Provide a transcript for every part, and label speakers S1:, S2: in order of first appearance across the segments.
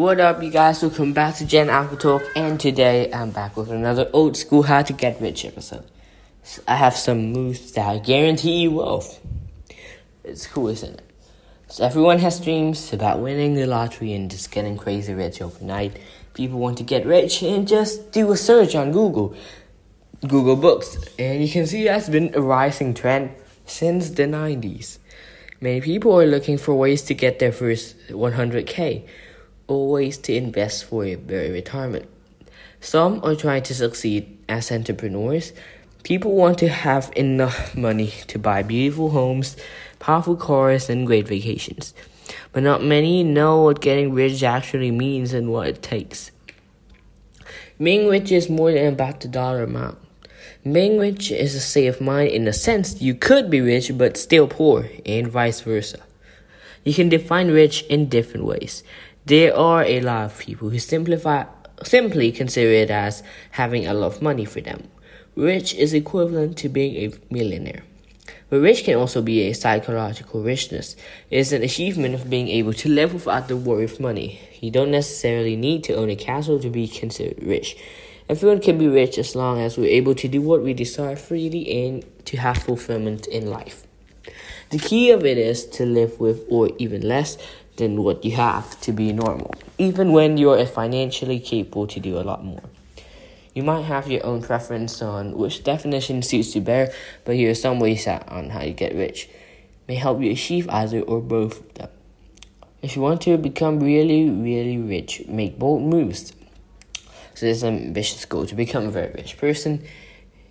S1: What up, you guys? Welcome back to Gen Alpha Talk, and today I'm back with another old school How to Get Rich episode. So I have some moves that I guarantee you wealth. It's cool, isn't it? So everyone has dreams about winning the lottery and just getting crazy rich overnight. People want to get rich and just do a search on Google, Google Books, and you can see that's been a rising trend since the 90s. Many people are looking for ways to get their first 100k or ways to invest for their retirement. Some are trying to succeed as entrepreneurs. People want to have enough money to buy beautiful homes, powerful cars, and great vacations. But not many know what getting rich actually means and what it takes. Being rich is more than about the dollar amount. Being rich is a state of mind in the sense you could be rich but still poor, and vice versa. You can define rich in different ways. There are a lot of people who simplify simply consider it as having a lot of money for them. Rich is equivalent to being a millionaire. But rich can also be a psychological richness. It is an achievement of being able to live without the worry of money. You don't necessarily need to own a castle to be considered rich. Everyone can be rich as long as we're able to do what we desire freely and to have fulfillment in life. The key of it is to live with or even less than what you have to be normal, even when you're financially capable to do a lot more. You might have your own preference on which definition suits you better, but here are some ways on how you get rich. May help you achieve either or both of them. If you want to become really, really rich, make bold moves. So there's an ambitious goal to become a very rich person.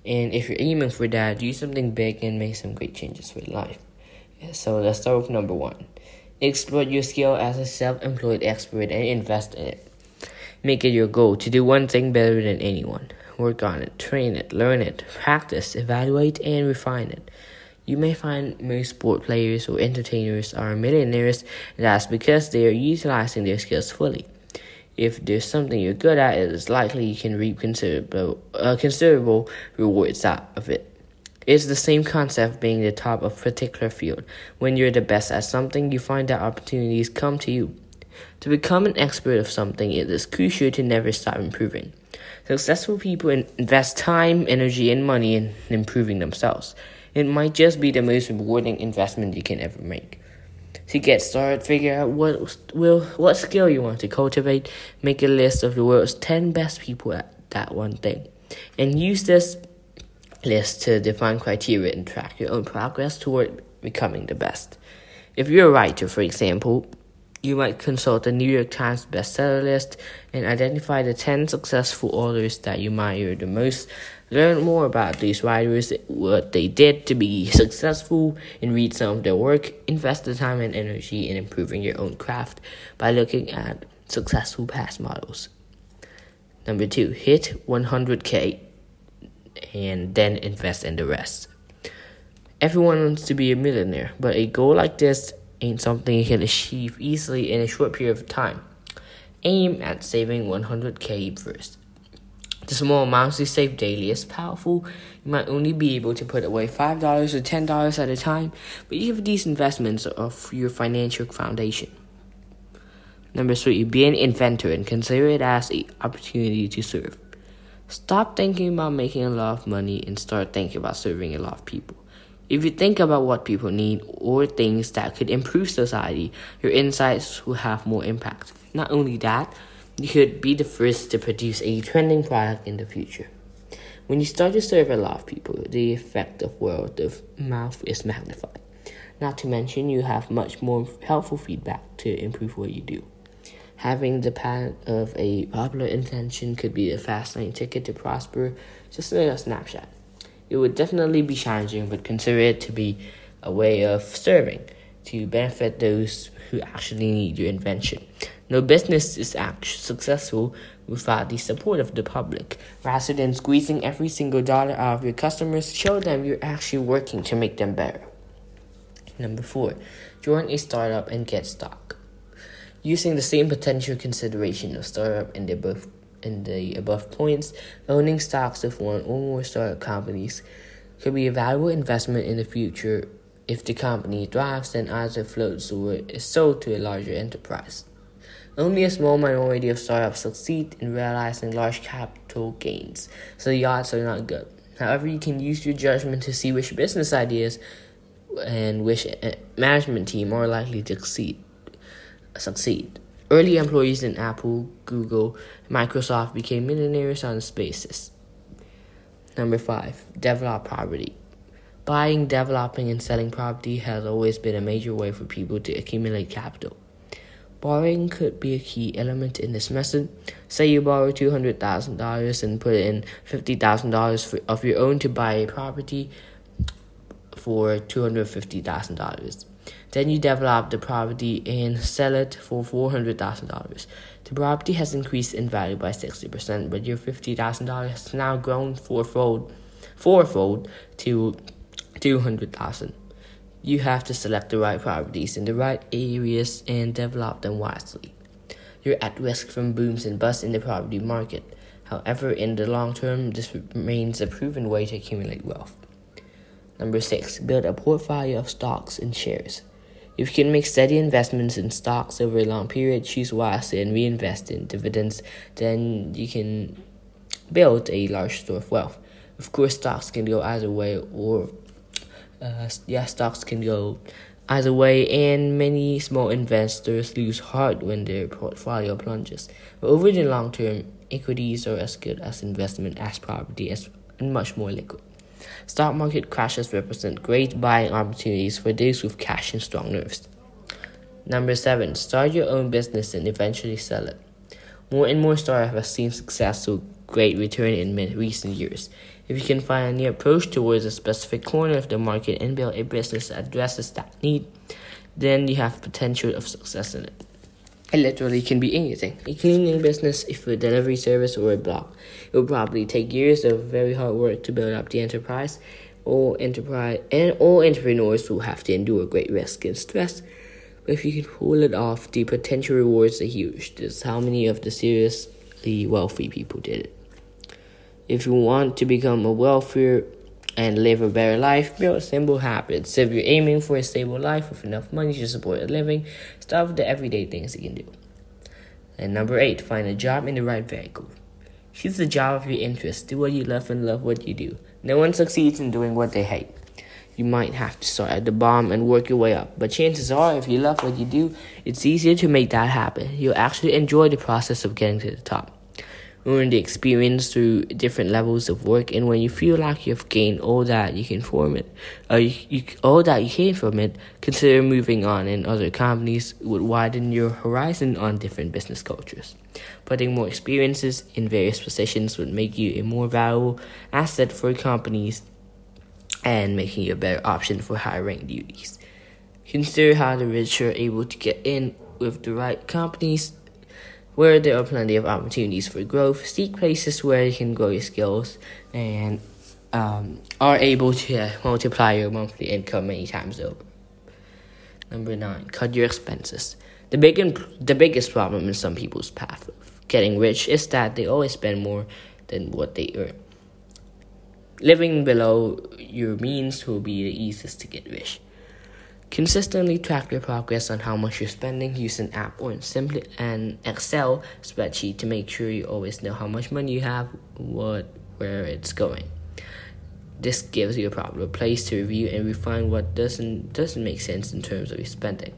S1: And if you're aiming for that, do something big and make some great changes for your life. So let's start with number one. Exploit your skill as a self-employed expert and invest in it. Make it your goal to do one thing better than anyone. Work on it, train it, learn it, practice, evaluate, and refine it. You may find most sport players or entertainers are millionaires, that's because they are utilizing their skills fully if there's something you're good at, it is likely you can reap considerable, uh, considerable rewards out of it. It's the same concept of being the top of a particular field. When you're the best at something, you find that opportunities come to you. To become an expert of something, it is crucial to never stop improving. Successful people invest time, energy, and money in improving themselves. It might just be the most rewarding investment you can ever make to get started, figure out what will what skill you want to cultivate, make a list of the world's 10 best people at that one thing, and use this list to define criteria and track your own progress toward becoming the best. If you're a writer, for example, you might consult the New York Times bestseller list and identify the 10 successful authors that you admire the most Learn more about these writers, what they did to be successful, and read some of their work. Invest the time and energy in improving your own craft by looking at successful past models. Number two, hit 100k and then invest in the rest. Everyone wants to be a millionaire, but a goal like this ain't something you can achieve easily in a short period of time. Aim at saving 100k first. The small amounts you save daily is powerful. You might only be able to put away $5 or $10 at a time, but you have these investments of your financial foundation. Number three, be an inventor and consider it as an opportunity to serve. Stop thinking about making a lot of money and start thinking about serving a lot of people. If you think about what people need or things that could improve society, your insights will have more impact. Not only that, you could be the first to produce a trending product in the future. When you start to serve a lot of people, the effect of word of mouth is magnified. Not to mention, you have much more helpful feedback to improve what you do. Having the patent of a popular invention could be a fascinating ticket to prosper, just in a snapshot. It would definitely be challenging, but consider it to be a way of serving to benefit those who actually need your invention. No business is successful without the support of the public. Rather than squeezing every single dollar out of your customers, show them you're actually working to make them better. Number four, join a startup and get stock. Using the same potential consideration of startup in the above in the above points, owning stocks of one or more startup companies could be a valuable investment in the future if the company thrives and either floats or is sold to a larger enterprise. Only a small minority of startups succeed in realizing large capital gains, so the odds are not good. However, you can use your judgment to see which business ideas and which uh, management team are likely to succeed. Succeed. Early employees in Apple, Google, Microsoft became millionaires on this basis. Number five, develop property. Buying, developing, and selling property has always been a major way for people to accumulate capital. Borrowing could be a key element in this method. Say you borrow $200,000 and put in $50,000 of your own to buy a property for $250,000. Then you develop the property and sell it for $400,000. The property has increased in value by 60%, but your $50,000 has now grown fourfold, fourfold to 200,000. You have to select the right properties in the right areas and develop them wisely. You're at risk from booms and busts in the property market. However, in the long term, this remains a proven way to accumulate wealth. Number six, build a portfolio of stocks and shares. If you can make steady investments in stocks over a long period, choose wisely and reinvest in dividends, then you can build a large store of wealth. Of course, stocks can go either way or uh, yeah, stocks can go either way, and many small investors lose heart when their portfolio plunges. But over the long term, equities are as good as investment as property as, and much more liquid. Stock market crashes represent great buying opportunities for those with cash and strong nerves. Number seven, start your own business and eventually sell it. More and more startups have seen success to great return in recent years. If you can find a new approach towards a specific corner of the market and build a business that addresses that need, then you have potential of success in it. It literally can be anything. A cleaning business, if a food delivery service, or a blog. It will probably take years of very hard work to build up the enterprise. All enterprise and all entrepreneurs will have to endure great risk and stress. But if you can pull it off, the potential rewards are huge. This is how many of the seriously wealthy people did it. If you want to become a wealthier and live a better life, build simple habits. If you're aiming for a stable life with enough money to support a living, start with the everyday things you can do. And number eight, find a job in the right vehicle. Choose the job of your interest. Do what you love and love what you do. No one succeeds in doing what they hate. You might have to start at the bottom and work your way up, but chances are, if you love what you do, it's easier to make that happen. You'll actually enjoy the process of getting to the top learn the experience through different levels of work and when you feel like you've gained all that you can from it uh, you, you, all that you can from it consider moving on and other companies would widen your horizon on different business cultures. Putting more experiences in various positions would make you a more valuable asset for companies and making you a better option for higher rank duties. Consider how the rich are able to get in with the right companies where there are plenty of opportunities for growth. Seek places where you can grow your skills and um, are able to multiply your monthly income many times over. Number nine, cut your expenses. The big imp- the biggest problem in some people's path of getting rich is that they always spend more than what they earn. Living below your means will be the easiest to get rich. Consistently track your progress on how much you're spending. Use an app or simply an Excel spreadsheet to make sure you always know how much money you have, what, where it's going. This gives you a proper place to review and refine what doesn't doesn't make sense in terms of your spending.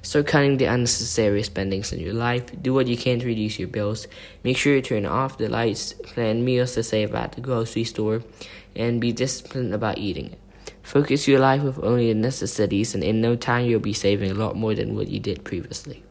S1: Start cutting the unnecessary spendings in your life. Do what you can to reduce your bills. Make sure you turn off the lights. Plan meals to save at the grocery store, and be disciplined about eating it. Focus your life with only the necessities, and in no time you'll be saving a lot more than what you did previously.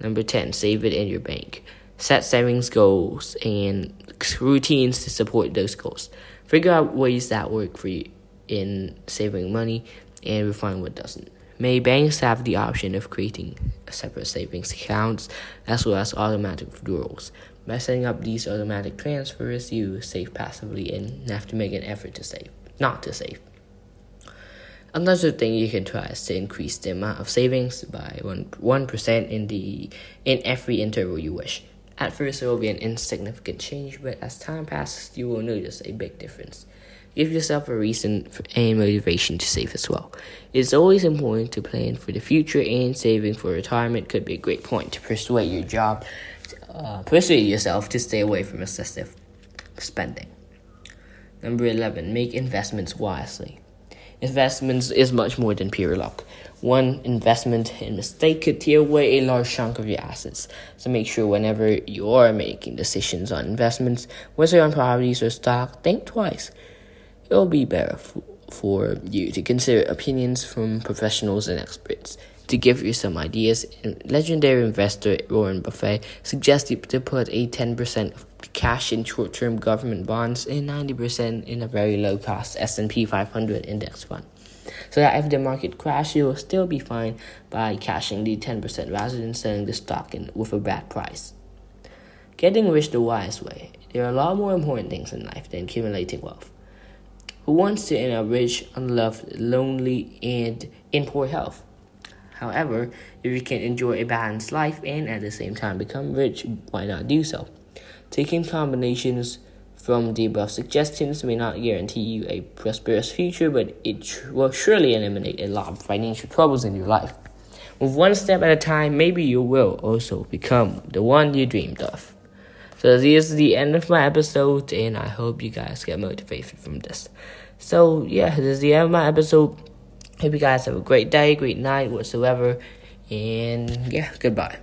S1: Number 10, save it in your bank. Set savings goals and routines to support those goals. Figure out ways that work for you in saving money and refine what doesn't. Many banks have the option of creating separate savings accounts as well as automatic withdrawals. By setting up these automatic transfers, you save passively and have to make an effort to save not to save. Another thing you can try is to increase the amount of savings by one one percent in the in every interval you wish. At first, it will be an insignificant change, but as time passes, you will notice a big difference. Give yourself a reason and motivation to save as well. It's always important to plan for the future, and saving for retirement could be a great point to persuade your job, uh, persuade yourself to stay away from excessive spending. Number 11, make investments wisely. Investments is much more than pure luck. One investment and mistake could tear away a large chunk of your assets. So make sure whenever you are making decisions on investments, whether on properties or stock, think twice. It will be better for you to consider opinions from professionals and experts. To give you some ideas, legendary investor Warren Buffett suggested to put a 10% of cash in short-term government bonds and 90% in a very low-cost S&P 500 index fund so that if the market crashes, you will still be fine by cashing the 10% rather than selling the stock in, with a bad price. Getting rich the wise way. There are a lot more important things in life than accumulating wealth. Who wants to end up rich, unloved, lonely, and in poor health? However, if you can enjoy a balanced life and at the same time become rich, why not do so? Taking combinations from the above suggestions may not guarantee you a prosperous future, but it will surely eliminate a lot of financial troubles in your life. With one step at a time, maybe you will also become the one you dreamed of. So, this is the end of my episode, and I hope you guys get motivated from this. So, yeah, this is the end of my episode. Hope you guys have a great day, great night, whatsoever, and yeah, goodbye.